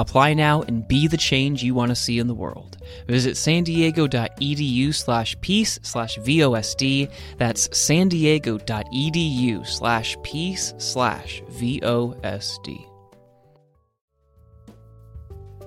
Apply now and be the change you want to see in the world. Visit san diego.edu slash peace slash VOSD. That's san diego.edu slash peace slash VOSD.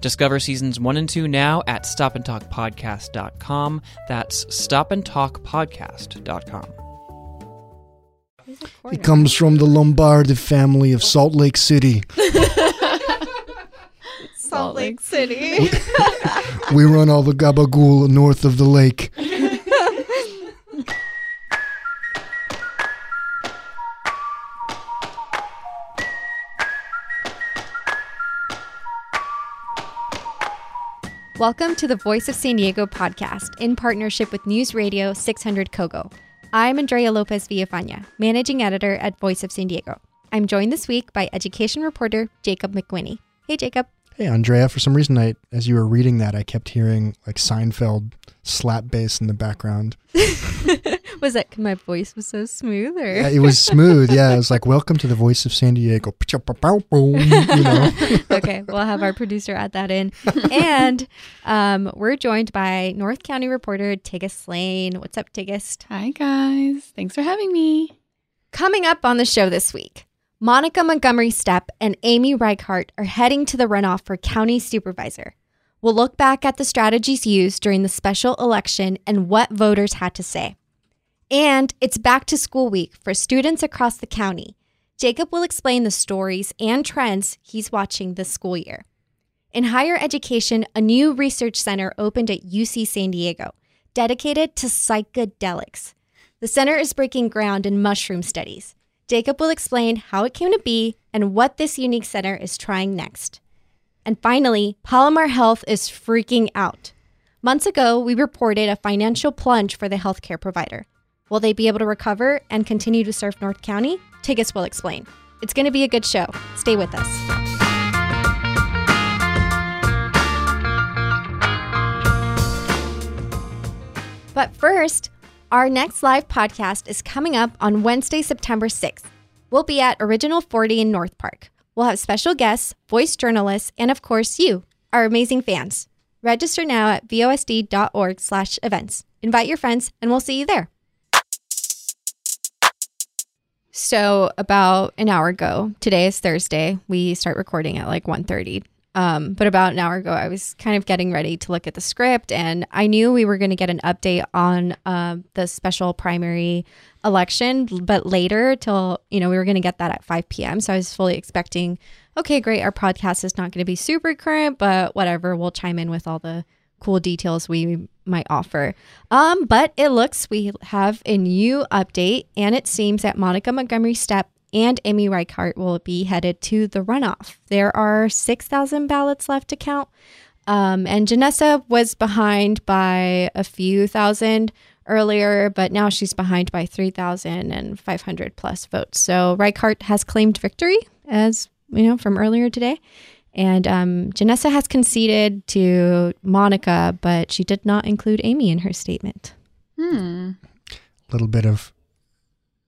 Discover seasons one and two now at stopandtalkpodcast.com. That's stopandtalkpodcast.com. He comes from the Lombardi family of Salt Lake City. Salt Lake City. We run all the gabagool north of the lake. Welcome to the Voice of San Diego podcast in partnership with News Radio 600 KOGO. I'm Andrea Lopez Villafana, managing editor at Voice of San Diego. I'm joined this week by education reporter Jakob McWhinney. Hey, Jakob. Hey, Andrea, for some reason, I, as you were reading that, I kept hearing like Seinfeld slap bass in the background. was that 'cause my voice was so smooth, or Yeah, it was smooth. Yeah, it was like, welcome to the voice of San Diego. You know? okay, we'll have our producer add that in. And um, we're joined by North County reporter Tigist Layne What's up, Tigist? Hi, guys. Thanks for having me. Coming up on the show this week, Monica Montgomery Steppe and Amy Reichert are heading to the runoff for county supervisor. We'll look back at the strategies used during the special election and what voters had to say. And it's back to school week for students across the county. Jakob will explain the stories and trends he's watching this school year. In higher education, a new research center opened at UC San Diego, dedicated to psychedelics. The center is breaking ground in mushroom studies. Jakob will explain how it came to be and what this unique center is trying next. And finally, Palomar Health is freaking out. Months ago, we reported a financial plunge for the healthcare provider. Will they be able to recover and continue to serve North County? Tigist will explain. It's going to be a good show. Stay with us. But first, our next live podcast is coming up on Wednesday, September 6th. We'll be at Original 40 in North Park. We'll have special guests, voice journalists, and of course you, our amazing fans. Register now at vosd.org slash events. Invite your friends and we'll see you there. So about an hour ago, today is Thursday, we start recording at like 1.30. Um, but about an hour ago, I was kind of getting ready to look at the script, and I knew we were going to get an update on um, the special primary election, but later till, you know, we were going to get that at 5 p.m. So I was fully expecting, okay, great, our podcast is not going to be super current, but whatever, we'll chime in with all the cool details we might offer. Um, but it looks we have a new update, and it seems that Monica Montgomery Steppe and Amy Reichert will be headed to the runoff. There are 6,000 ballots left to count. Um, and Janessa was behind by a few thousand earlier, but now she's behind by 3,500 plus votes. So Reichert has claimed victory, as you know, from earlier today. And um, Janessa has conceded to Monica, but she did not include Amy in her statement. Hmm. little bit of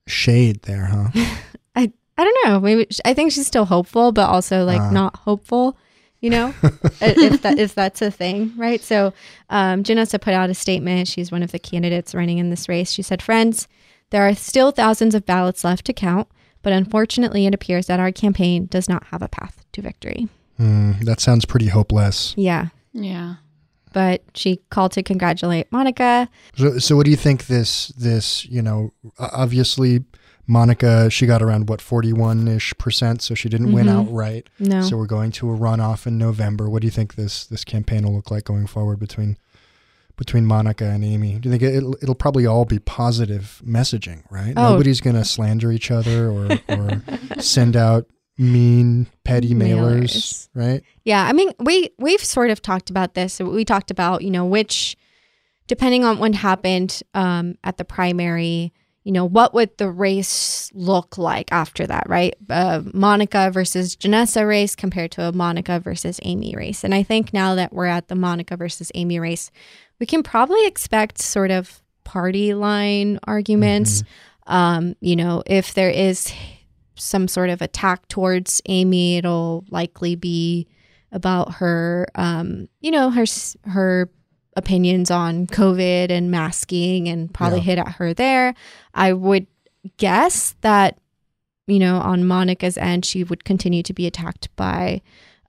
shade there, huh? I I don't know. Maybe I think she's still hopeful, but also like Uh. not hopeful. You know, if that if that's a thing, right? So, um, Janessa put out a statement. She's one of the candidates running in this race. She said, "Friends, there are still thousands of ballots left to count, but unfortunately, it appears that our campaign does not have a path to victory." Hmm, that sounds pretty hopeless. Yeah, Yeah. but she called to congratulate Monica. So, so what do you think this this you know obviously Monica, she got around what forty one ish percent, so she didn't win Mhm. outright. No. So we're going to a runoff in November. What do you think this this campaign will look like going forward between between Monica and Amy? Do you think it'll, it'll probably all be positive messaging, right? Oh. Nobody's going to slander each other or or send out mean petty mailers, Mailers. right? Yeah, I mean, we we've sort of talked about this. We talked about you know which, depending on what happened um, at the primary, you know what would the race look like after that, right? Uh, Monica versus Janessa race compared to a Monica versus Amy race, and I think now that we're at the Monica versus Amy race, we can probably expect sort of party line arguments. Um, you know, if there is some sort of attack towards Amy, it'll likely be about her, um, you know, her her opinions on COVID and masking, and probably Yeah. hit at her there. I would guess that, you know, on Monica's end, she would continue to be attacked by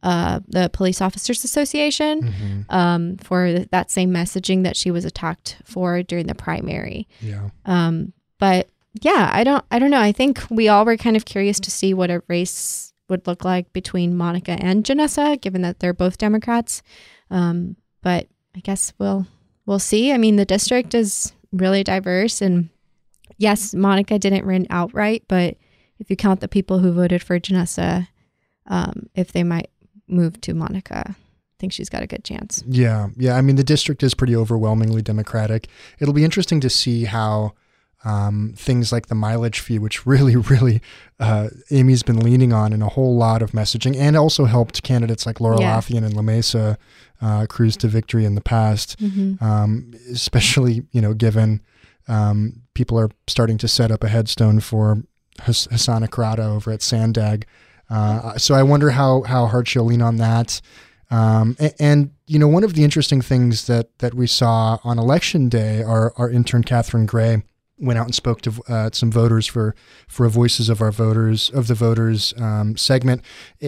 uh, the Police Officers Association Mhm. um, for that same messaging that she was attacked for during the primary. Yeah. Um, but yeah, I don't, I don't know. I think we all were kind of curious to see what a race would look like between Monica and Janessa, given that they're both Democrats. Um, but I guess we'll, we'll see. I mean, the district is really diverse, and yes, Monica didn't win outright, but if you count the people who voted for Janessa, um, if they might move to Monica, I think she's got a good chance. Yeah, yeah. I mean, the district is pretty overwhelmingly Democratic. It'll be interesting to see how um, things like the mileage fee, which really, really uh, Amy's been leaning on in a whole lot of messaging, and also helped candidates like Laura Yeah. Lafayette and La Mesa uh, cruise to victory in the past. Mm-hmm. Um, especially, you know, given um, people are starting to set up a headstone for Hass- Hasan Ikhrata over at SANDAG. Uh, so I wonder how how hard she'll lean on that. Um, a- and, you know, one of the interesting things that that we saw on election day, our our intern Catherine Gray went out and spoke to uh, some voters for for a Voices of Our Voters of the Voters um, segment,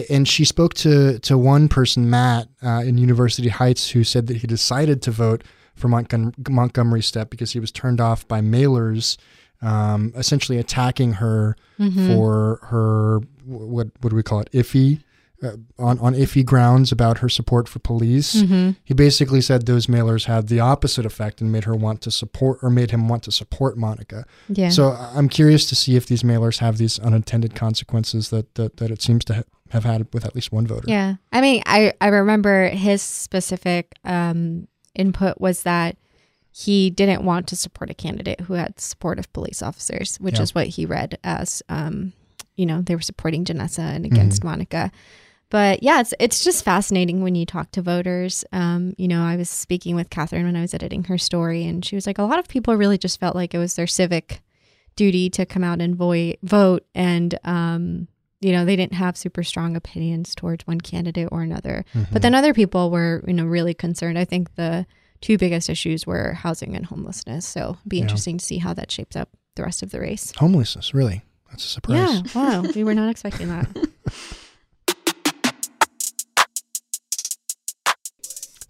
and she spoke to to one person, Matt, uh, in University Heights, who said that he decided to vote for Montgom- Montgomery Steppe because he was turned off by mailers, um, essentially attacking her Mm-hmm. for her what what do we call it iffy uh, on on iffy grounds about her support for police. Mm-hmm. He basically said those mailers had the opposite effect and made her want to support or made him want to support Monica. Yeah. So I'm curious to see if these mailers have these unintended consequences that that, that it seems to ha- have had with at least one voter. Yeah. I mean, I, I remember his specific um, input was that he didn't want to support a candidate who had support of police officers, which Yeah. is what he read as, um, you know, they were supporting Janessa and against Monica. But yeah, it's it's just fascinating when you talk to voters. Um, you know, I was speaking with Catherine when I was editing her story, and she was like, a lot of people really just felt like it was their civic duty to come out and voi- vote, and um, you know, they didn't have super strong opinions towards one candidate or another. Mm-hmm. But then other people were, you know, really concerned. I think the two biggest issues were housing and homelessness. So it'd be Yeah. interesting to see how that shapes up the rest of the race. Homelessness, really. That's a surprise. Yeah. Wow. we were not expecting that.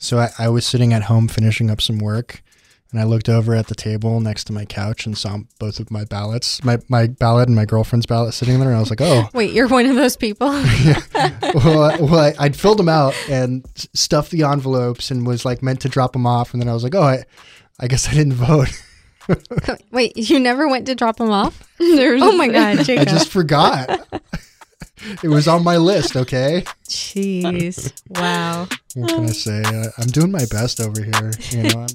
So I, I was sitting at home finishing up some work, and I looked over at the table next to my couch and saw both of my ballots, my my ballot and my girlfriend's ballot sitting there, and I was like, oh. Wait, you're one of those people? well, I, well, I, I'd filled them out and stuffed the envelopes and was like meant to drop them off, and then I was like, oh, I, I guess I didn't vote. Wait, you never went to drop them off? Oh my God, I just forgot. it was on my list. Okay, Jeez. Wow. What can I say? Uh, I'm doing my best over here. You know, I'm,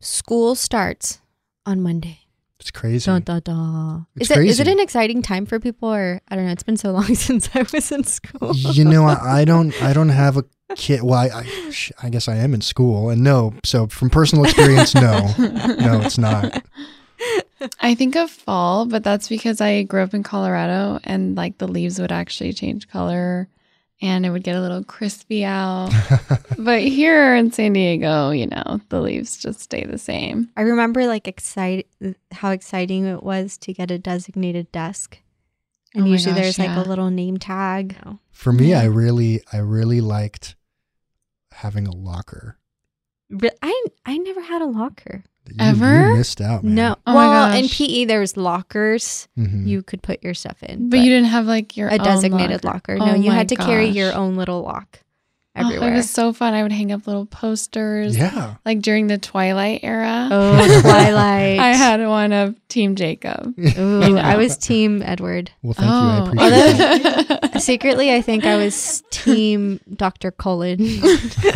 School starts on Monday. it's crazy. Dun, dun, dun. It's Is it, is it crazy. an exciting time for people or I don't know, it's been so long since I was in school. you know, I, I don't, I don't have a kid. Well, I, I, I guess I am in school, and no. So from personal experience, no, no, it's not. I think of fall, but that's because I grew up in Colorado and like the leaves would actually change color and it would get a little crispy out. but here in San Diego, you know, the leaves just stay the same. I remember like excite how exciting it was to get a designated desk. And Oh usually gosh, there's like a little name tag. For me, Yeah. I really, I really liked having a locker. Re- I I never had a locker. You- Ever? You missed out, man. No. Oh my well, in gosh. PE there's lockers Mhm. you could put your stuff in. But, you didn't have like your a own designated locker. No, Oh you had to carry your own little lock Oh, it was so fun. I would hang up little posters. Yeah. Like during the Twilight era. oh, Twilight. I had one of Team Jacob. Ooh, I was team Edward. Well, thank you. I Oh. appreciate Oh, that. Secretly, I think I was team Dr. Cullen because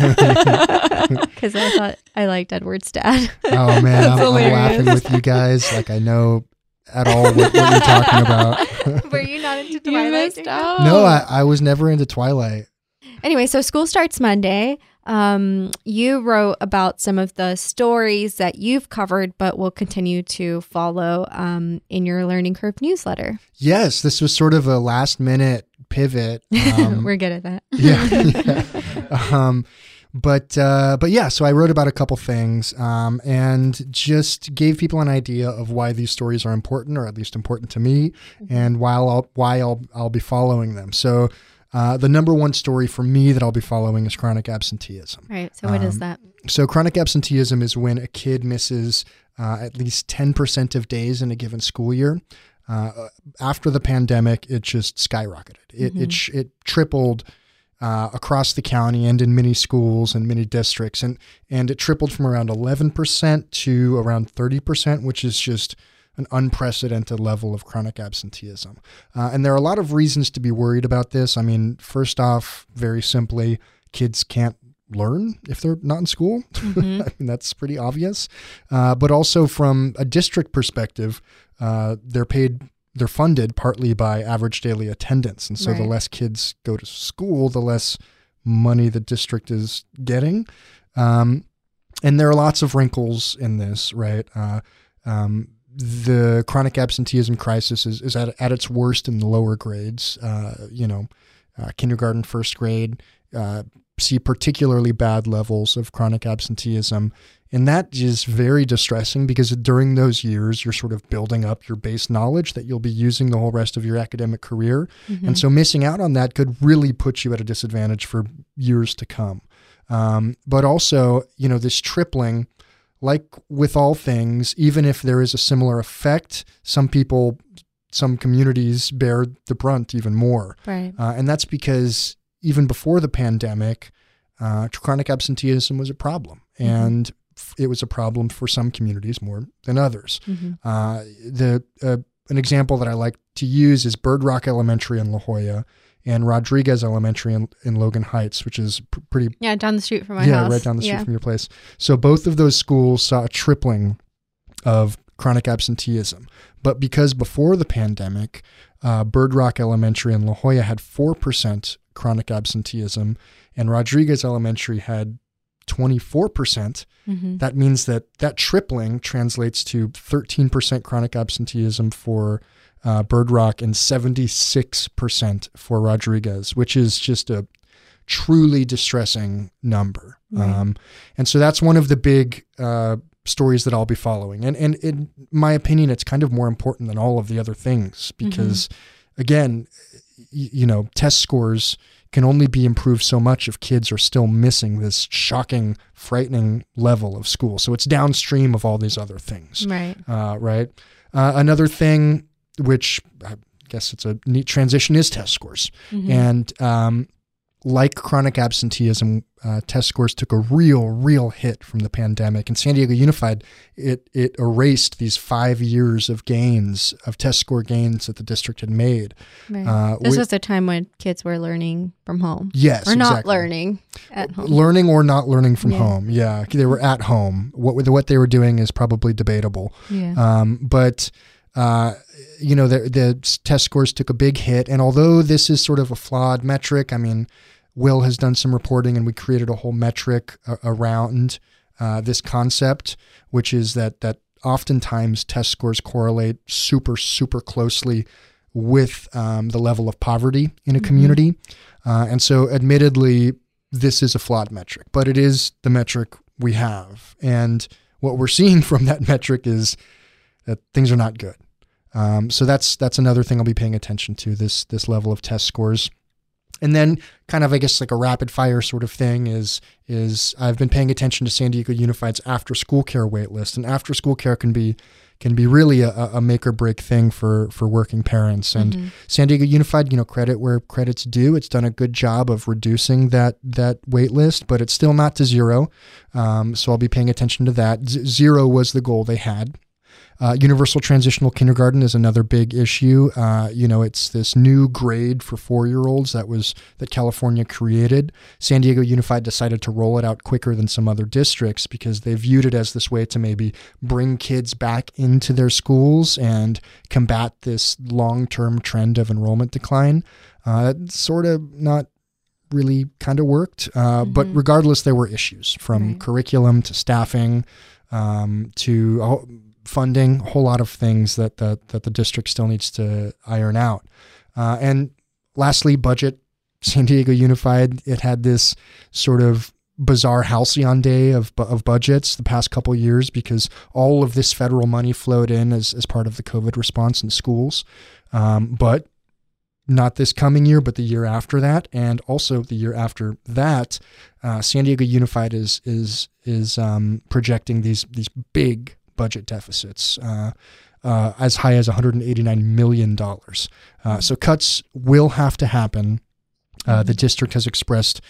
I thought I liked Edward's dad. Oh man, I'm, I'm laughing with you guys. Like I know at all what, what you're talking about. Were you not into Twilight? missed no, I, I was never into Twilight. Anyway, so school starts Monday. Um, you wrote about some of the stories that you've covered, but will continue to follow um, in your Learning Curve newsletter. Yes, this was sort of a last minute pivot. Um, We're good at that. yeah. yeah. Um, but uh, but yeah, so I wrote about a couple things um, and just gave people an idea of why these stories are important, or at least important to me, and why I'll why I'll I'll be following them. So. Uh, the number one story for me that I'll be following is chronic absenteeism. Right. So, what is Um, that? So, chronic absenteeism is when a kid misses uh, at least 10% of days in a given school year. Uh, after the pandemic, it just skyrocketed. It, it, sh- it tripled uh, across the county and in many schools and many districts. And, and it tripled from around 11% to around 30%, which is just an unprecedented level of chronic absenteeism. Uh, and there are a lot of reasons to be worried about this. I mean, first off, very simply, kids can't learn if they're not in school. Mm-hmm. I mean, that's pretty obvious. Uh, but also from a district perspective, uh, they're paid, they're funded partly by average daily attendance. And so the less kids go to school, the less money the district is getting. Um, and there are lots of wrinkles in this, right? Uh, um, the chronic absenteeism crisis is, is at, at its worst in the lower grades, uh, you know, uh, kindergarten, first grade, uh, see particularly bad levels of chronic absenteeism. And that is very distressing because during those years, you're sort of building up your base knowledge that you'll be using the whole rest of your academic career. Mm-hmm. And so missing out on that could really put you at a disadvantage for years to come. Um, but also, you know, this tripling, like with all things, even if there is a similar effect, some people, some communities bear the brunt even more. Right. Uh, and that's because even before the pandemic, uh, chronic absenteeism was a problem. And f- it was a problem for some communities more than others. Mhm. Uh, the uh, An example that I like to use is Bird Rock Elementary in La Jolla and Rodriguez Elementary in, in Logan Heights, which is pr- pretty Yeah, down the street from my yeah, house. right down the street yeah. from your place. So both of those schools saw a tripling of chronic absenteeism. But because before the pandemic, uh, Bird Rock Elementary in La Jolla had 4% chronic absenteeism, and Rodriguez Elementary had 24%. Mhm. That means that that tripling translates to 13% chronic absenteeism for uh, Bird Rock and 76% for Rodriguez, which is just a truly distressing number. Right. Um, and so that's one of the big uh, stories that I'll be following. And, and in my opinion, it's kind of more important than all of the other things because, again, y- you know, test scores can only be improved so much if kids are still missing this shocking, frightening level of school. So it's downstream of all these other things, Right. uh, right? Uh, another thing, which I guess it's a neat transition, is test scores. Mhm. And um, like chronic absenteeism, uh, test scores took a real, real hit from the pandemic. And San Diego Unified, it it erased these five years of gains of test score gains that the district had made. Right. Uh, this we- was a time when kids were learning from home yes, or not exactly. learning at home. learning or not learning from Yeah. home. Yeah, they were at home. What what they were doing is probably debatable. yeah. Um, but uh, you know, the, the test scores took a big hit, and although this is sort of a flawed metric, I mean, Will has done some reporting, and we created a whole metric a- around uh, this concept, which is that that oftentimes test scores correlate super super closely with um, the level of poverty in a Mhm. community, uh, and so admittedly, this is a flawed metric, but it is the metric we have, and what we're seeing from that metric is that things are not good. Um, so that's that's another thing I'll be paying attention to this this level of test scores. and then kind of I guess like a rapid fire sort of thing is is I've been paying attention to San Diego Unified's after school care wait list, and after school care can be can be really a, a make or break thing for for working parents. And Mm-hmm. San Diego Unified, you know, credit where credit's due. It's done a good job of reducing that that wait list, but it's still not to zero. Um, so I'll be paying attention to that. Z- zero was the goal they had. Uh, universal transitional kindergarten is another big issue. Uh, you know, it's this new grade for four-year-olds that was that California created. San Diego Unified decided to roll it out quicker than some other districts because they viewed it as this way to maybe bring kids back into their schools and combat this long-term trend of enrollment decline. Uh, sort of not really kind of worked. Uh, But Mhm. regardless, there were issues from Right. curriculum to staffing um, to funding, a whole lot of things that, that, that the district still needs to iron out. Uh, and lastly, budget. San Diego Unified, it had this sort of bizarre halcyon day of, of budgets the past couple years because all of this federal money flowed in as, as part of the COVID response in schools. Um, but not this coming year, but the year after that, and also the year after that, uh, San Diego Unified is is is um, projecting these these big budget deficits. Uh, uh, as high as 189 million dollars. Uh, so cuts will have to happen. Uh, the district has expressed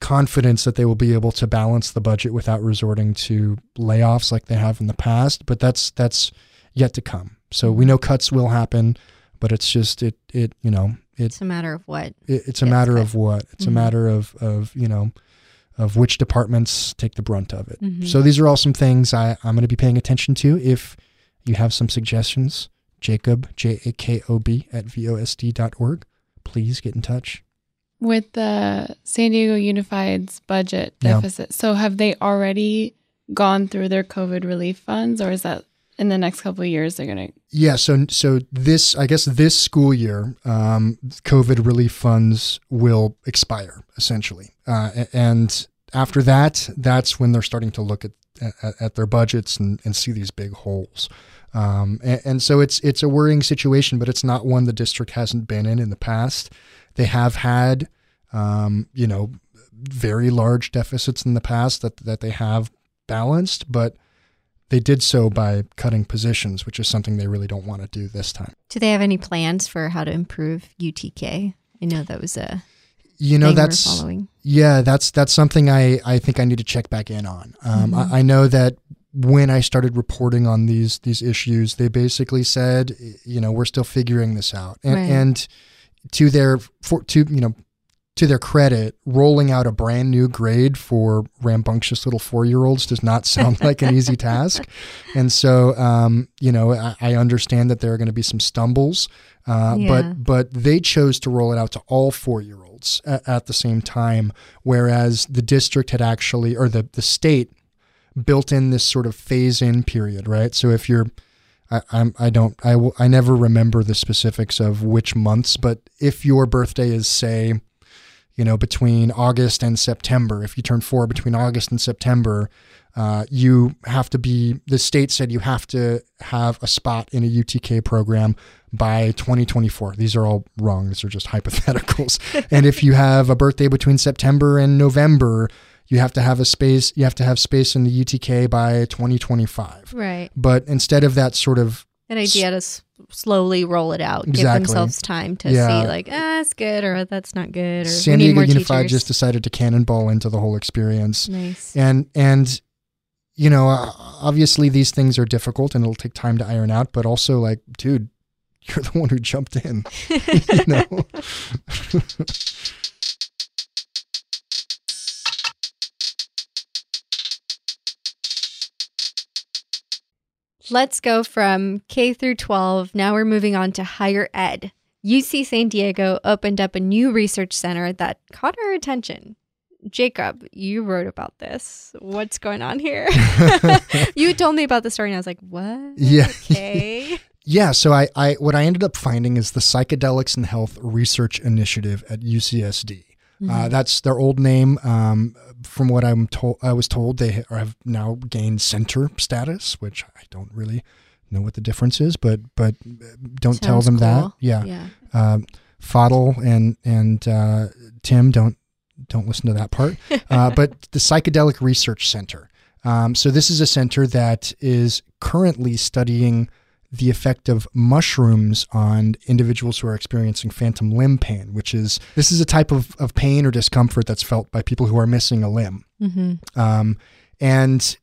confidence that they will be able to balance the budget without resorting to layoffs like they have in the past, but that's that's yet to come. So we know cuts will happen, but it's just it it you know it, It's a matter of what. it it's a matter cut. of what it's Mhm. a matter of of you know of which departments take the brunt of it. Mhm. So these are all some things I, I'm going to be paying attention to. If you have some suggestions, Jakob, J A K O B, at VOSD.org, please get in touch. With the San Diego Unified's budget Yeah. deficit, so have they already gone through their COVID relief funds, or is that in the next couple of years they're going to? Yeah, so so this I guess this school year, um, COVID relief funds will expire essentially, uh, and after that, that's when they're starting to look at at, at their budgets and, and see these big holes. Um, and, and so it's it's a worrying situation, but it's not one the district hasn't been in in the past. They have had, um, you know, very large deficits in the past that that they have balanced, but they did so by cutting positions, which is something they really don't want to do this time. Do they have any plans for how to improve UTK? I know that was a You know, that's yeah, that's that's something I I think I need to check back in on. Um, Mhm. I, I know that when I started reporting on these these issues, they basically said, you know, we're still figuring this out, and, Right. and to their for to you know to their credit, rolling out a brand new grade for rambunctious little four year olds does not sound like an easy task. And so, um, you know, I, I understand that there are going to be some stumbles, uh, Yeah. but but they chose to roll it out to all four year olds at, at the same time, whereas the district had actually, or the the state built in this sort of phase in period, right? So if you're I, I'm, I don't, I, I never remember the specifics of which months, but if your birthday is, say, you know, between August and September, if you turn four between August and September, uh, you have to be, the state said you have to have a spot in a UTK program by 2024. These are all wrong. These are just hypotheticals. and if you have a birthday between September and November, you have to have a space, you have to have space in the UTK by 2025. Right. But instead of that sort of An idea to slowly roll it out, give themselves time to Yeah. see, like, ah, it's good or that's not good or San Diego Unified teachers. just decided to cannonball into the whole experience. nice. And and you know, uh, obviously these things are difficult and it'll take time to iron out, but also like, dude, you're the one who jumped in, you know. Let's go from K through 12. Now we're moving on to higher ed. UC San Diego opened up a new research center that caught our attention. Jakob, you wrote about this. What's going on here? you told me about the story and I was like, what? Yeah. Okay. Yeah, so I, I what I ended up finding is the Psychedelics and Health Research Initiative at UCSD. Mm-hmm. Uh, that's their old name. Um, from what I'm told, I was told they have now gained center status, which I don't really know what the difference is, but but uh, don't tell Sounds them that. Yeah. yeah. Um, and and uh, Tim don't don't listen to that part. Uh, but the Psychedelic Research Center. Um, so this is a center that is currently studying the effect of mushrooms on individuals who are experiencing phantom limb pain, which is this is a type of, of pain or discomfort that's felt by people who are missing a limb. Mm-hmm. Um, and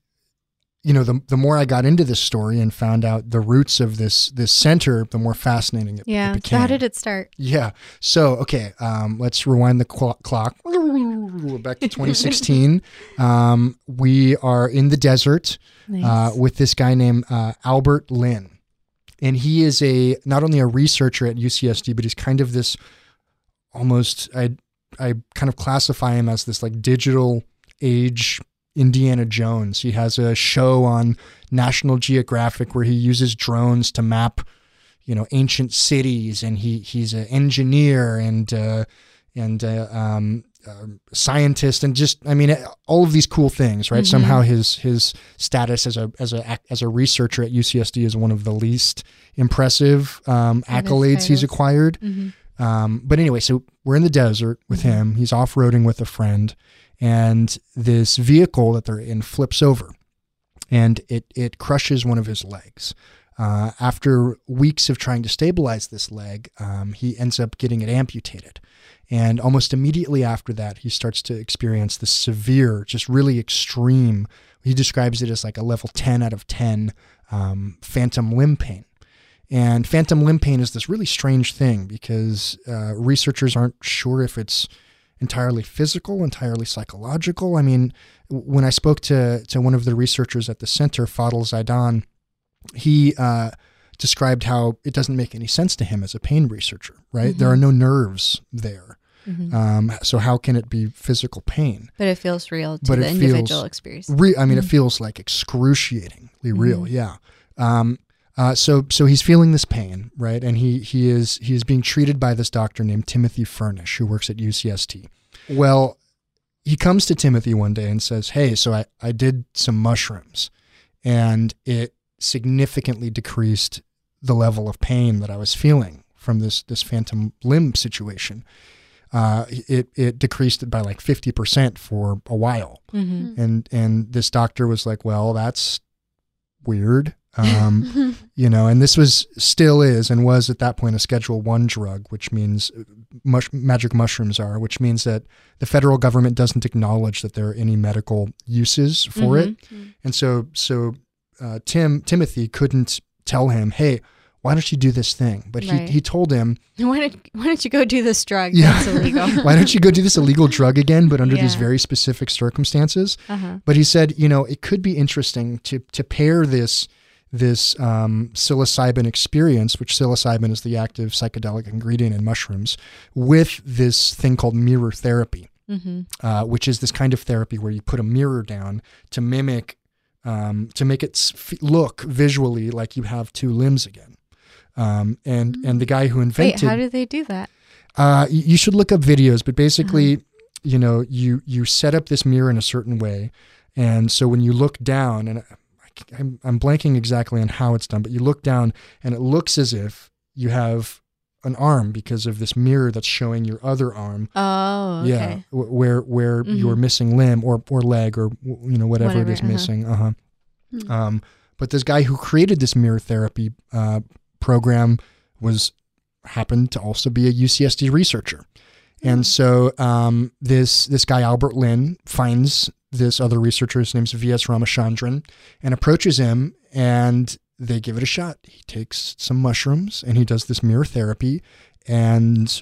you know, the the more I got into this story and found out the roots of this this center, the more fascinating it, Yeah. it So how did it start? Yeah. So, okay, um, let's rewind the clock. clock. Back to 2016. um, we are in the desert uh, with this guy named uh, Albert Lin. And he is a not only a researcher at UCSD, but he's kind of this almost I I kind of classify him as this like digital age Indiana Jones. He has a show on National Geographic where he uses drones to map, you know, ancient cities, and he he's an engineer and uh, and uh, um, uh, scientist, and just I mean all of these cool things, right? Mhm. Somehow his his status as a as a as a researcher at UCSD is one of the least impressive um, accolades he's acquired. hmm Um, but anyway, so we're in the desert with Mhm. him. He's off roading with a friend, and this vehicle that they're in flips over, and it it crushes one of his legs. Uh, after weeks of trying to stabilize this leg, um, he ends up getting it amputated. And almost immediately after that, he starts to experience this severe, just really extreme. He describes it as like a level 10 out of 10 um, phantom limb pain. And phantom limb pain is this really strange thing because uh, researchers aren't sure if it's entirely physical, entirely psychological. I mean, when I spoke to to one of the researchers at the center, Fadl Zaidan, he uh, described how it doesn't make any sense to him as a pain researcher. Right? There are no nerves there. hmm Um, so how can it be physical pain? but it feels real to but the it individual experience. Re- I mean, it Mhm. feels like excruciatingly real. Mhm. Yeah. Um, uh, so so he's feeling this pain, right? And he he is he is being treated by this doctor named Timothy Furnish, who works at UCSD. Well, he comes to Timothy one day and says, "Hey, so I I did some mushrooms, and it significantly decreased the level of pain that I was feeling from this this phantom limb situation. Uh, it it decreased it by like fifty percent for a while." hmm and and this doctor was like well that's weird um you know and this was still is and was at that point a schedule 1 drug which means uh, mush, magic mushrooms are which means that the federal government doesn't acknowledge that there are any medical uses for it Mhm. and so so uh, Tim Timothy couldn't tell him hey why don't you do this thing but Right. he he told him Why don't Why don't you go do this drug? Yeah. Why don't you go do this illegal drug again but under these very specific circumstances uh-huh. But he said, you know, it could be interesting to to pair this this um, psilocybin experience, which psilocybin is the active psychedelic ingredient in mushrooms, with this thing called mirror therapy, hmm uh, which is this kind of therapy where you put a mirror down to mimic, um, to make it look visually like you have two limbs again. Um, and and the guy who Wait, invented how do they do that? uh, you should look up videos, but basically, Uh-huh. you know, you you set up this mirror in a certain way, and so when you look down, and I- I'm I'm blanking exactly on how it's done, but you look down, and it looks as if you have an arm because of this mirror that's showing your other arm. Oh, okay. Yeah, wh- where where Mhm. you're missing limb or or leg or you know whatever, Whatever, it is uh-huh. missing. Uh huh. Hmm. Um, but this guy who created this mirror therapy uh, program was happened to also be a UCSD researcher, and so um, this this guy Albert Lin finds this other researcher, his name's V.S. Ramachandran, and approaches him, and they give it a shot. He takes some mushrooms and he does this mirror therapy, and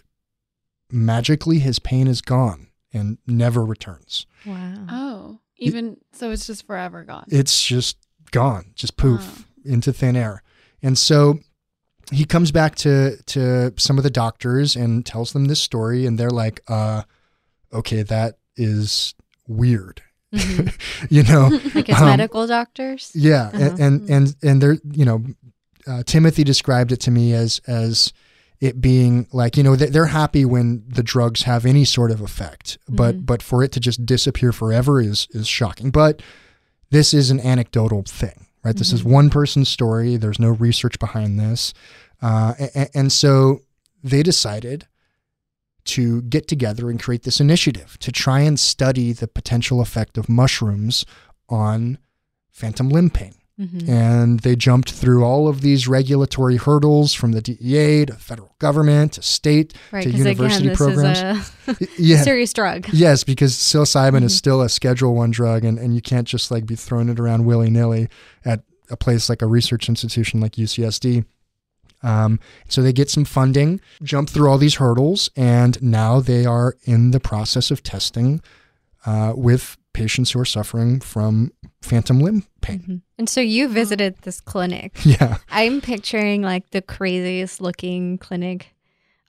magically his pain is gone and never returns. Wow. Oh, even so, it's just forever gone. it's just gone, just poof Wow. into thin air. And so he comes back to to some of the doctors and tells them this story, and they're like, uh, "Okay, that is weird," Mhm. you know. like his Um, medical doctors? Yeah, Uh-huh. and, and and and they're you know, uh, Timothy described it to me as as it being like you know they- they're happy when the drugs have any sort of effect, but Mhm. but for it to just disappear forever is is shocking. But this is an anecdotal thing, right? This is Mhm. one person's story. There's no research behind this, uh, and, and so they decided to get together and create this initiative to try and study the potential effect of mushrooms on phantom limb pain. Mhm. And they jumped through all of these regulatory hurdles from the DEA to federal government to state Right, to again, university this programs. is a yeah. serious drug. Yes, because psilocybin is Mhm. still a Schedule One drug, and, and you can't just like be throwing it around willy nilly at a place like a research institution like UCSD. Um, so they get some funding, jump through all these hurdles, and now they are in the process of testing uh, with patients who are suffering from phantom limb pain. Mhm. And so you visited this clinic. Yeah, I'm picturing like the craziest looking clinic.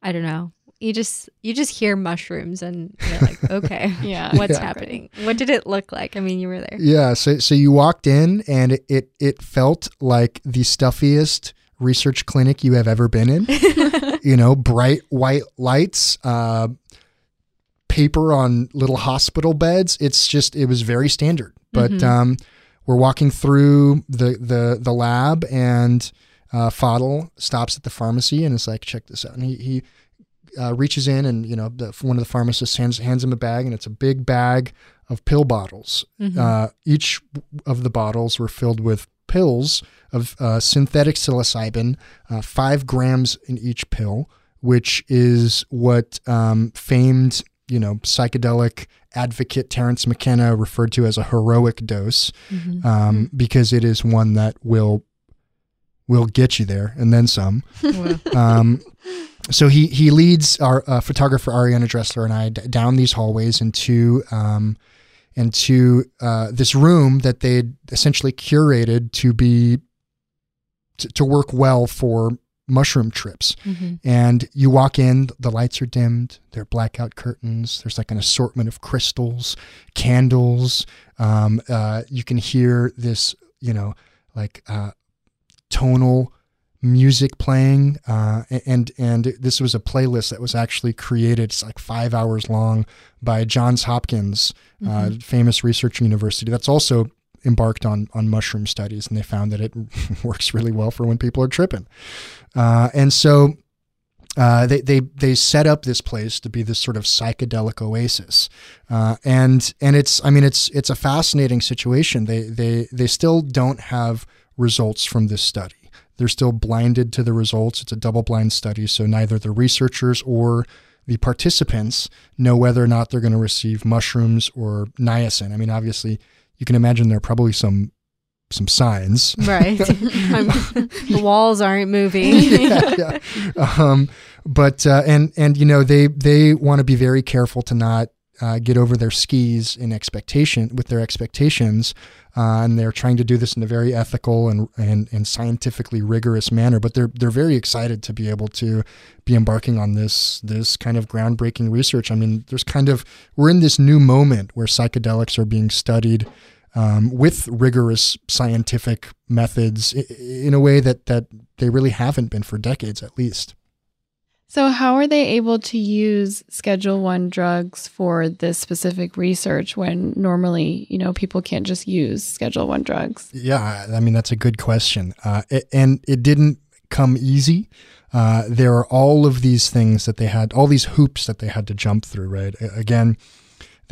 I don't know. You just you just hear mushrooms and you're like, okay, Yeah. what's Yeah. happening? What did it look like? I mean, you were there. yeah. So so you walked in, and it it, it felt like the stuffiest research clinic you have ever been in. you know, bright white lights, uh, paper on little hospital beds. It's just it was very standard. But Mhm. um, we're walking through the the the lab, and uh, Fadl stops at the pharmacy and is like, "Check this out." And he he uh, reaches in, and you know, the, one of the pharmacists hands hands him a bag, and it's a big bag of pill bottles. Mhm. Uh, each of the bottles were filled with pills of uh, synthetic psilocybin, uh, five grams in each pill, which is what um, famed, you know, psychedelic advocate Terence McKenna referred to as a heroic dose, Mhm. um, because it is one that will will get you there and then some. Um, so he he leads our uh, photographer Ariana Drehsler and I d- down these hallways into um, into uh, this room that they'd essentially curated to be to, to work well for mushroom trips. Mhm. And you walk in, the lights are dimmed, there are blackout curtains, there's like an assortment of crystals, candles. Um, uh, you can hear this, you know, like uh, tonal music playing uh, and and this was a playlist that was actually created it's like five hours long by johns hopkins uh, famous research university that's also embarked on on mushroom studies and they found that it works really well for when people are tripping uh, and so uh, they, they they set up this place to be this sort of psychedelic oasis, uh, and and it's I mean it's it's a fascinating situation. They they they still don't have results from this study. They're still blinded to the results. It's a double blind study, so neither the researchers or the participants know whether or not they're going to receive mushrooms or niacin. I mean, obviously, you can imagine there are probably some some signs. Right. The walls aren't moving. yeah, yeah. Um, but uh, and and you know they they want to be very careful to not uh, get over their skis in expectation with their expectations, uh, and they're trying to do this in a very ethical and, and and scientifically rigorous manner. But they're they're very excited to be able to be embarking on this this kind of groundbreaking research. I mean, there's kind of we're in this new moment where psychedelics are being studied um, with rigorous scientific methods in a way that that they really haven't been for decades at least. So how are they able to use Schedule 1 drugs for this specific research when normally, you know, people can't just use Schedule 1 drugs? Yeah, I mean that's a good question, uh, it, and it didn't come easy. Uh, there are all of these things that they had, all these hoops that they had to jump through. Right, again,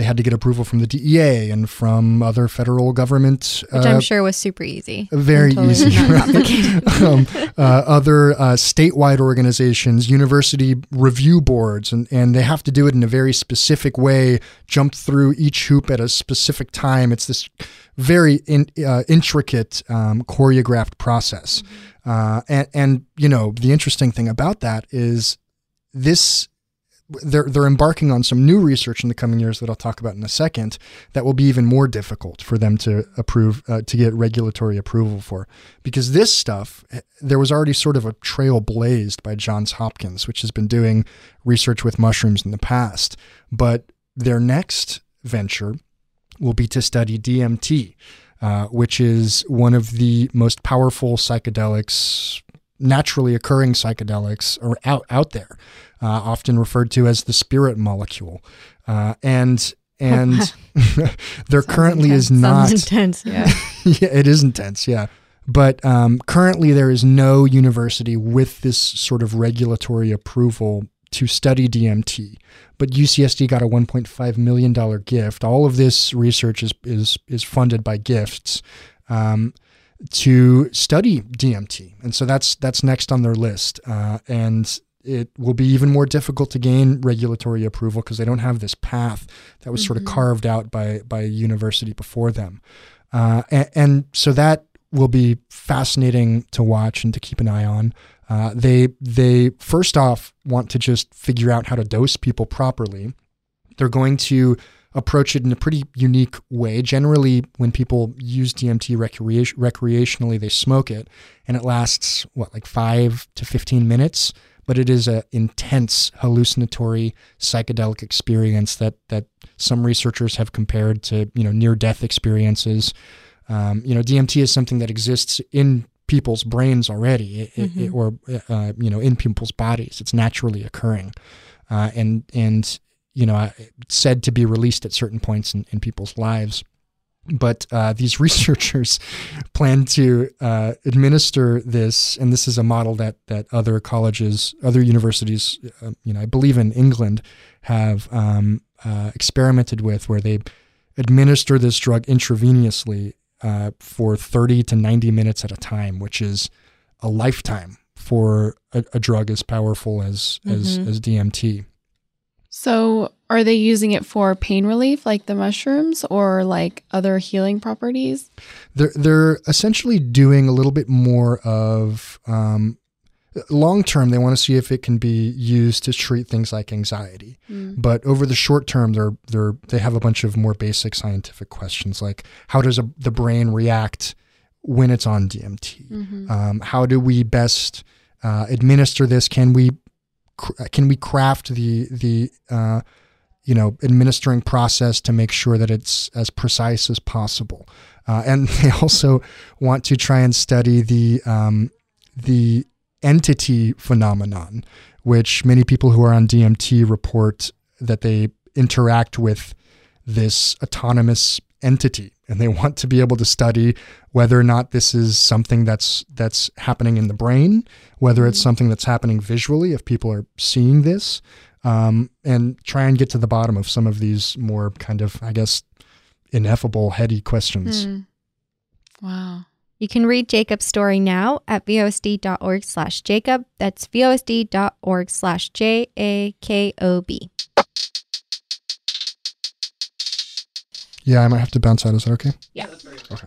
they had to get approval from the DEA and from other federal government Which uh, I'm sure was super easy. very Totally easy. right? um, uh, other uh, statewide organizations, university review boards, and, and they have to do it in a very specific way, jump through each hoop at a specific time. It's this very in, uh, intricate, um, choreographed process. Uh, and, and, you know, the interesting thing about that is this they're they're embarking on some new research in the coming years that I'll talk about in a second that will be even more difficult for them to approve uh, to get regulatory approval for. Because this stuff there was already sort of a trail blazed by Johns Hopkins which has been doing research with mushrooms in the past. But their next venture will be to study DMT uh, which is one of the most powerful psychedelics naturally occurring psychedelics are out out there uh, often referred to as the spirit molecule. Uh, and and there currently is not. Sounds intense. Yeah. yeah, it is intense. Yeah. But um, currently, there is no university with this sort of regulatory approval to study DMT, but UCSD got a 1.5 million dollar gift. All of this research is is is funded by gifts. Um, to study DMT, and so that's that's next on their list. Uh, and it will be even more difficult to gain regulatory approval because they don't have this path that was mm-hmm. sort of carved out by by a university before them. Uh, and, and, so that will be fascinating to watch and to keep an eye on. Uh, they they first off want to just figure out how to dose people properly. They're going to approach it in a pretty unique way. Generally, when people use DMT recreation, recreationally, they smoke it, and it lasts what like five to fifteen minutes. But it is an intense hallucinatory psychedelic experience that that some researchers have compared to you know near death experiences. Um, you know, DMT is something that exists in people's brains already, it, mm-hmm. it, or uh, you know, in people's bodies. It's naturally occurring, uh, and and you know, said to be released at certain points in, in people's lives. But uh, these researchers plan to uh, administer this, and this is a model that that other colleges, other universities, uh, you know, I believe in England, have um, uh, experimented with, where they administer this drug intravenously uh, for 30 to 90 minutes at a time, which is a lifetime for a, a drug as powerful as mm-hmm. as, as DMT. So, are they using it for pain relief, like the mushrooms, or like other healing properties? They're they're essentially doing a little bit more of um, long term. They want to see if it can be used to treat things like anxiety. Mm. But over the short term, they're they're they have a bunch of more basic scientific questions like how does a, the brain react when it's on DMT? Mm-hmm. Um, how do we best uh, administer this? Can we can we craft the the uh, you know administering process to make sure that it's as precise as possible? Uh, and they also want to try and study the um, the entity phenomenon, which many people who are on DMT report that they interact with this autonomous entity and they want to be able to study whether or not this is something that's that's happening in the brain, whether it's mm-hmm. something that's happening visually if people are seeing this, um, and try and get to the bottom of some of these more kind of, I guess, ineffable, heady questions. Mm. Wow. You can read Jakob's story now at vosd.org slash Jakob. That's vosd.org slash J A K O B. Yeah, I might have to bounce out. Is that okay? Yeah. Okay.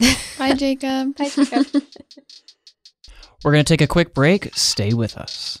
Bye, Jakob. Bye, Jakob. We're going to take a quick break. Stay with us.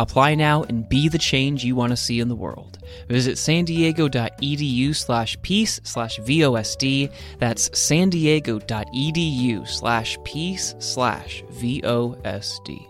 Apply now and be the change you want to see in the world. Visit san diego.edu slash peace slash VOSD. That's san diego.edu slash peace slash VOSD.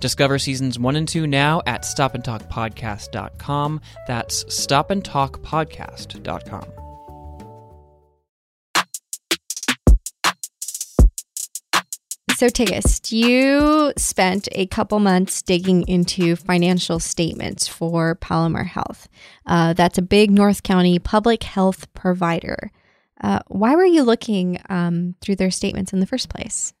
Discover seasons one and two now at stopandtalkpodcast.com. That's stopandtalkpodcast.com. So, Tigist, you spent a couple months digging into financial statements for Palomar Health. Uh, that's a big North County public health provider. Uh, why were you looking um, through their statements in the first place?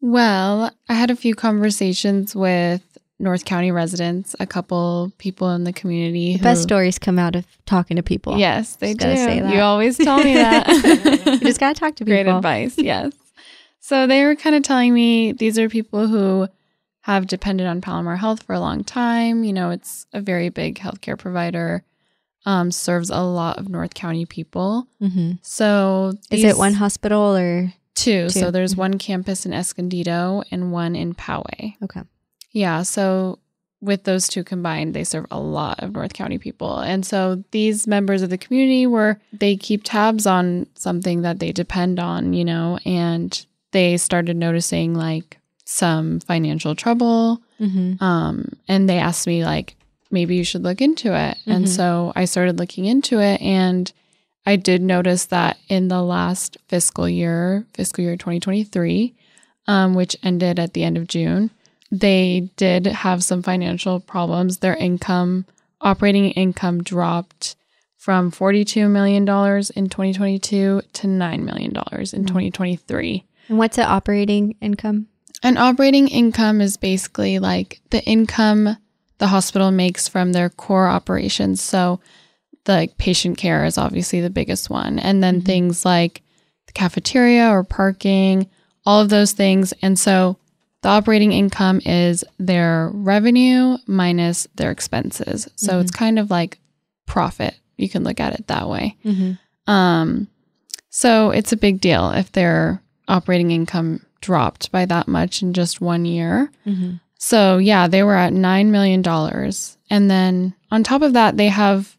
Well, I had a few conversations with North County residents, a couple people in the community. The who, best stories come out of talking to people. Yes, they just do. You always tell me that. you just got to talk to people. Great advice. Yes. So they were kind of telling me these are people who have depended on Palomar Health for a long time. You know, it's a very big healthcare provider. um, serves a lot of North County people. Mm-hmm. So Is it one hospital or Two. Two. So there's Mhm. one campus in Escondido and one in Poway. okay? Yeah. So with those two combined, they serve a lot of North County people. And so these members of the community were, they keep tabs on something that they depend on, you know, and they started noticing like some financial trouble. Mm-hmm. Um, and they asked me, like, maybe you should look into it. Mhm. And so I started looking into it. And I did notice that in the last fiscal year, fiscal year 2023, um, which ended at the end of June, they did have some financial problems. Their income, operating income dropped from $42 million in 2022 to $9 million in 2023. And what's the operating income? An operating income is basically like the income the hospital makes from their core operations. So, like, patient care is obviously the biggest one. And then Mhm. things like the cafeteria or parking, all of those things. And so, the operating income is their revenue minus their expenses. So, it's kind of like profit. You can look at it that way. Mm-hmm. Um, so it's a big deal if their operating income dropped by that much in just one year. Mm-hmm. So yeah, they were at nine million dollars, and then on top of that, they have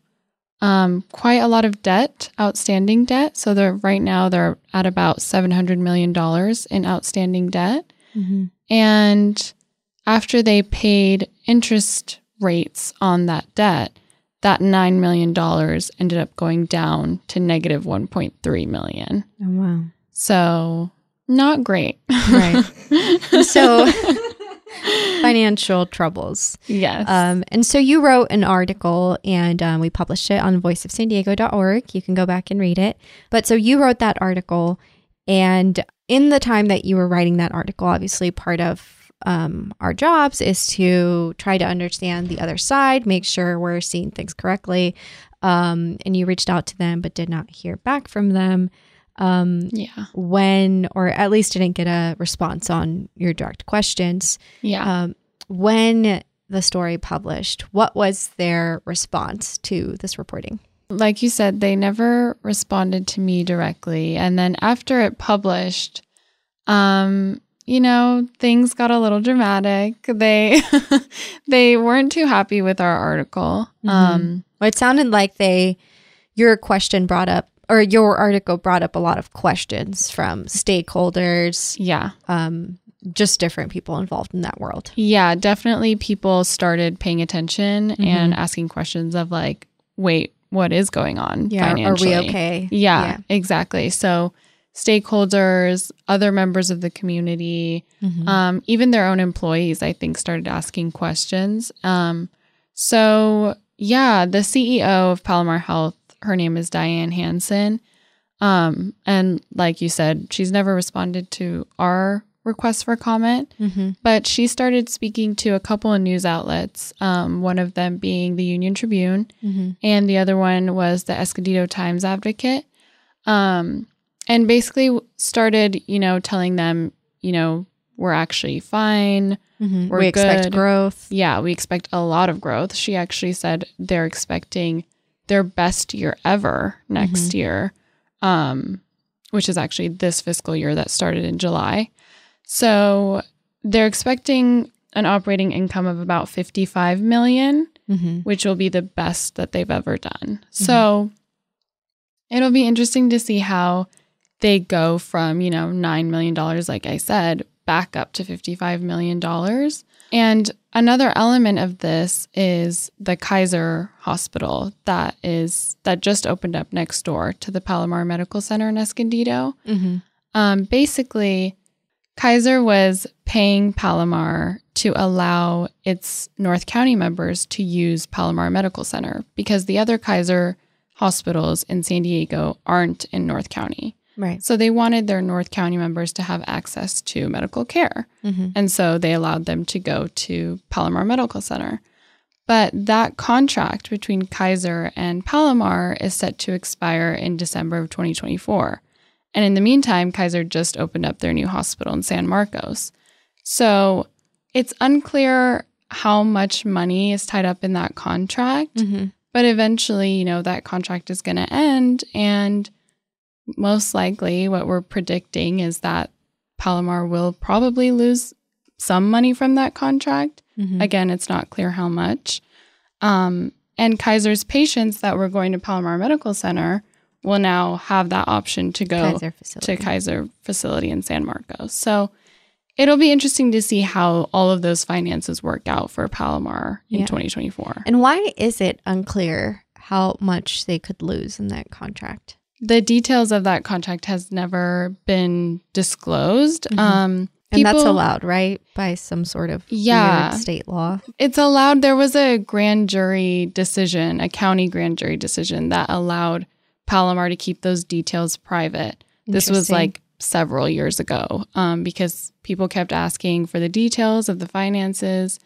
um, quite a lot of debt, outstanding debt. So they're right now they're at about seven hundred million dollars in outstanding debt, Mm-hmm. and after they paid interest rates on that debt, that $9 million ended up going down to negative 1.3 million. Oh wow. So, not great. Right. So- Financial troubles. yes. Um, and so you wrote an article and um, we published it on voiceofsandiego.org. You can go back and read it. But so you wrote that article, and in the time that you were writing that article, obviously part of um, our jobs is to try to understand the other side, make sure we're seeing things correctly. Um, and you reached out to them but did not hear back from them. Um, yeah. when, or at least didn't get a response on your direct questions Yeah. um, when the story published, what was their response to this reporting? like you said, they never responded to me directly. And then after it published, um, you know, things got a little dramatic. They they weren't too happy with our article. Um, Well, it sounded like they, your question brought up, or your article brought up a lot of questions from stakeholders, yeah. um, just different people involved in that world. Yeah, definitely people started paying attention Mm-hmm. and asking questions of like, wait, what is going on Yeah, are we okay? Yeah, exactly. So stakeholders, other members of the community, Mhm. um, even their own employees, I think, started asking questions. Um, so yeah, the CEO of Palomar Health, her name is Diane Hansen. Um, and like you said, she's never responded to our request for comment, Mhm. but she started speaking to a couple of news outlets, um, one of them being the Union Tribune, Mhm. and the other one was the Escondido Times Advocate. Um, and basically started, you know, telling them, you know, we're actually fine. Mhm. We're we expect good. growth. Yeah, we expect a lot of growth. She actually said they're expecting their best year ever next year, um, which is actually this fiscal year that started in July. So they're expecting an operating income of about 55 million Mhm. which will be the best that they've ever done. So it'll be interesting to see how they go from, you know, $9 million, like I said, back up to $55 million. And another element of this is the Kaiser Hospital that is that just opened up next door to the Palomar Medical Center in Escondido. Mhm. Um, basically, Kaiser was paying Palomar to allow its North County members to use Palomar Medical Center because the other Kaiser hospitals in San Diego aren't in North County. Right. So they wanted their North County members to have access to medical care. Mhm. And so they allowed them to go to Palomar Medical Center. But that contract between Kaiser and Palomar is set to expire in December of 2024. And in the meantime, Kaiser just opened up their new hospital in San Marcos. So it's unclear how much money is tied up in that contract. Mhm. But eventually, you know, that contract is going to end. And most likely, what we're predicting is that Palomar will probably lose some money from that contract. Mhm. Again, it's not clear how much. Um, and Kaiser's patients that were going to Palomar Medical Center will now have that option to go Kaiser to Kaiser facility in San Marcos. So it'll be interesting to see how all of those finances work out for Palomar in Yeah. 2024. And why is it unclear how much they could lose in that contract? The details of that contract has never been disclosed. Mhm. Um, And that's allowed, right? By some sort of Yeah. state law. It's allowed. There was a grand jury decision, a county grand jury decision that allowed Palomar to keep those details private. This was like several years ago um, because people kept asking for the details of the finances.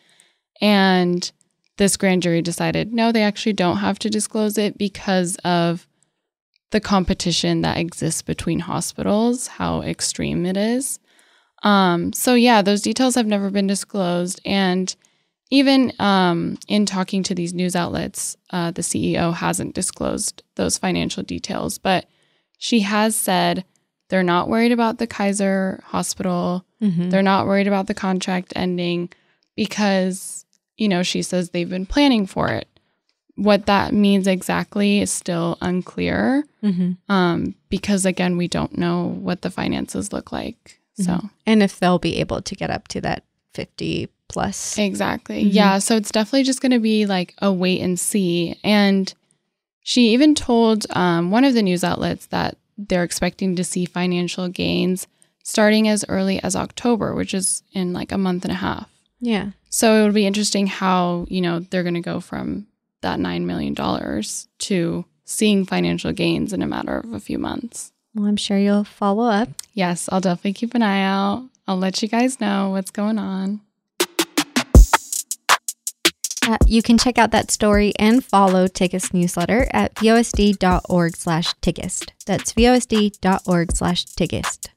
And this grand jury decided no, they actually don't have to disclose it because of the competition that exists between hospitals, how extreme it is. Um, so, yeah, those details have never been disclosed. And even um, in talking to these news outlets, uh, the CEO hasn't disclosed those financial details, but she has said they're not worried about the Kaiser hospital. Mhm. They're not worried about the contract ending because, you know, she says they've been planning for it. What that means exactly is still unclear Mhm. um, because, again, we don't know what the finances look like. So, Mhm. And if they'll be able to get up to that 50 plus. Exactly. Mhm. Yeah. So it's definitely just going to be like a wait and see. And she even told um, one of the news outlets that they're expecting to see financial gains starting as early as October, which is in like a month and a half. Yeah. So it would be interesting how, you know, they're going to go from that $9 million to seeing financial gains in a matter of a few months. Well, I'm sure you'll follow up. Yes, I'll definitely keep an eye out. I'll let you guys know what's going on. Uh, you can check out that story and follow Tigist newsletter at vosd.org slash Tigist. That's vosd.org slash Tigist.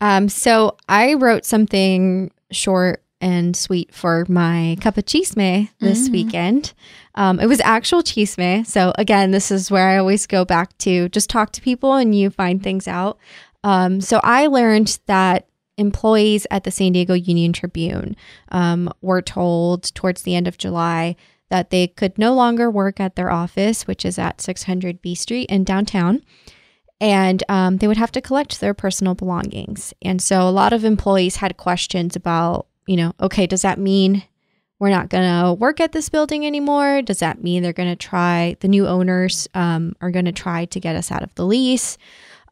Um, so I wrote something short and sweet for my cup of chisme this Mm. weekend. Um, it was actual chisme. So again, this is where I always go back to just talk to people and you find things out. Um, so I learned that employees at the San Diego Union Tribune um, were told towards the end of July that they could no longer work at their office, which is at 600 B Street in downtown. And um, they would have to collect their personal belongings. And so a lot of employees had questions about, you know, okay, does that mean we're not going to work at this building anymore? Does that mean they're going to try, the new owners um, are going to try to get us out of the lease?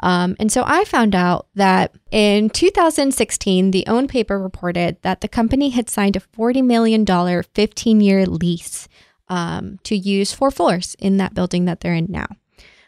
Um, and so I found out that in 2016, the OWN paper reported that the company had signed a $40 million 15 year lease um, to use four floors in that building that they're in now.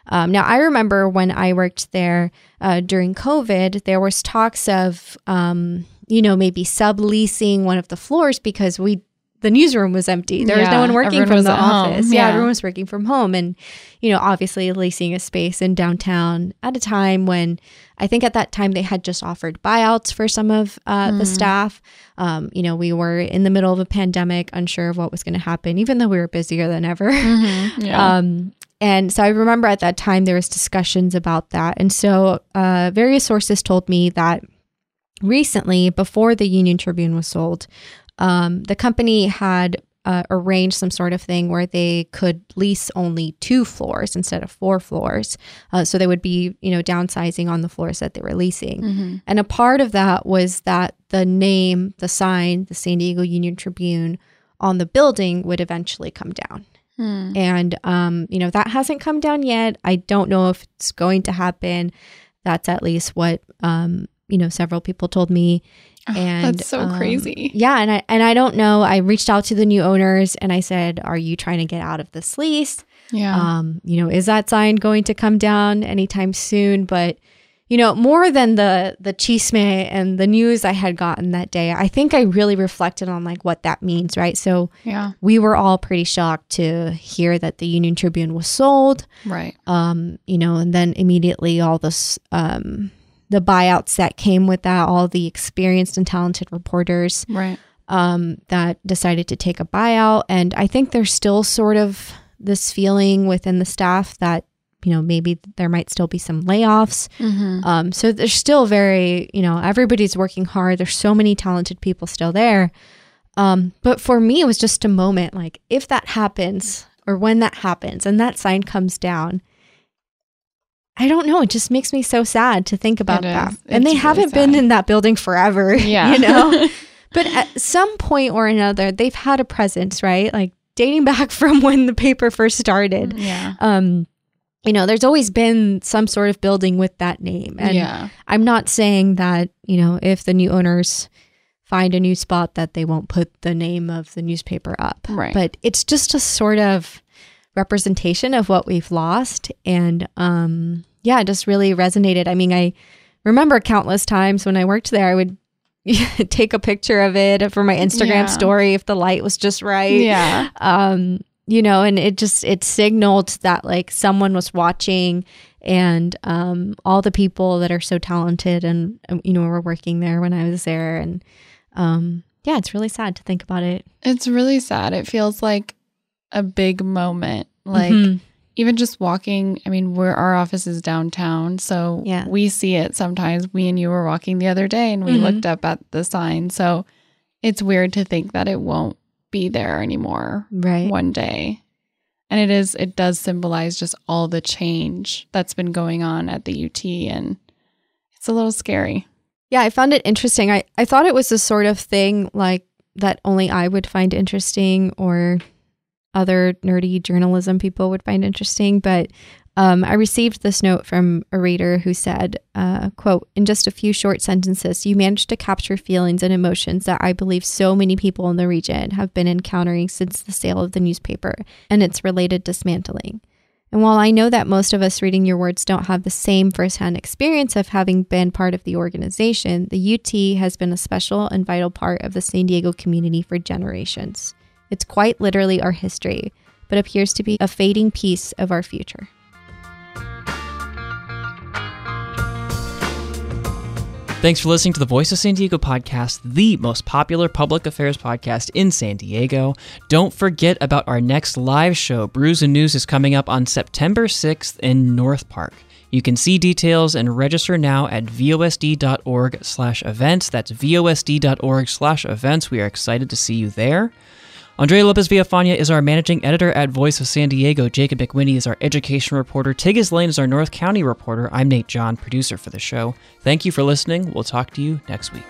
Um, now, I remember when I worked there uh, during COVID, there was talks of, um, you know, maybe subleasing one of the floors because we the newsroom was empty. There was no one working from the office. Yeah, Yeah. everyone was working from home, and you know, obviously leasing a space in downtown at a time when I think at that time they had just offered buyouts for some of uh, the Mm. staff. Um, you know, we were in the middle of a pandemic, unsure of what was going to happen, even though we were busier than ever. Yeah. Um, and so I remember at that time there was discussions about that, and so uh, various sources told me that recently, before the Union Tribune was sold, um, the company had uh, arranged some sort of thing where they could lease only two floors instead of four floors. Uh, so they would be, you know, downsizing on the floors that they were leasing. Mhm. And a part of that was that the name, the sign, the San Diego Union Tribune on the building would eventually come down. Hmm. And, um, you know, that hasn't come down yet. I don't know if it's going to happen. That's at least what, um, you know, several people told me. And That's so um, crazy. Yeah, and I and I don't know. I reached out to the new owners and I said, "Are you trying to get out of this lease? Yeah. Um, you know, is that sign going to come down anytime soon?" But you know, more than the the chisme and the news I had gotten that day, I think I really reflected on like what that means, right? So yeah. we were all pretty shocked to hear that the Union Tribune was sold. Right. Um, you know, and then immediately all this um the buyouts that came with that, all the experienced and talented reporters Right. um, that decided to take a buyout. And I think there's still sort of this feeling within the staff that, you know, maybe there might still be some layoffs. Mm-hmm. Um, so there's still very, you know, everybody's working hard. There's so many talented people still there. Um, but for me, it was just a moment like, if that happens, or when that happens and that sign comes down, I don't know. It just makes me so sad to think about that. And they really haven't been in that building forever, Yeah. you know? but at some point or another, they've had a presence, right? Like dating back from when the paper first started. yeah. Um, you know, there's always been some sort of building with that name. And yeah. I'm not saying that, you know, if the new owners find a new spot that they won't put the name of the newspaper up. Right. But it's just a sort of representation of what we've lost and um yeah, it just really resonated. I mean, I remember countless times when I worked there I would take a picture of it for my Instagram Yeah. story if the light was just right Yeah. um you know and it just it signaled that like someone was watching and um all the people that are so talented and um, you know were working there when i was there and um yeah it's really sad to think about it It's really sad. It feels like a big moment. Like Mhm. even just walking, I mean, we're our office is downtown, so Yeah. we see it sometimes. We and you were walking the other day and we Mhm. looked up at the sign. So it's weird to think that it won't be there anymore right one day. And it is it does symbolize just all the change that's been going on at the UT and it's a little scary. yeah i found it interesting i i thought it was the sort of thing like that only i would find interesting or other nerdy journalism people would find interesting but um, i received this note from a reader who said uh, quote in just a few short sentences you managed to capture feelings and emotions that i believe so many people in the region have been encountering since the sale of the newspaper and its related dismantling and while I know that most of us reading your words don't have the same firsthand experience of having been part of the organization, the UT has been a special and vital part of the San Diego community for generations. It's quite literally our history, but appears to be a fading piece of our future. Thanks for listening to the Voice of San Diego podcast, the most popular public affairs podcast in San Diego. Don't forget about our next live show. Brews and News is coming up on September 6th in North Park. You can see details and register now at vosd.org slash events. That's vosd.org slash events. We are excited to see you there. Andrea Lopez Villafana is our managing editor at Voice of San Diego. Jakob McWhinney is our education reporter. Tigist Layne is our North County reporter. I'm Nate John, producer for the show. Thank you for listening. We'll talk to you next week.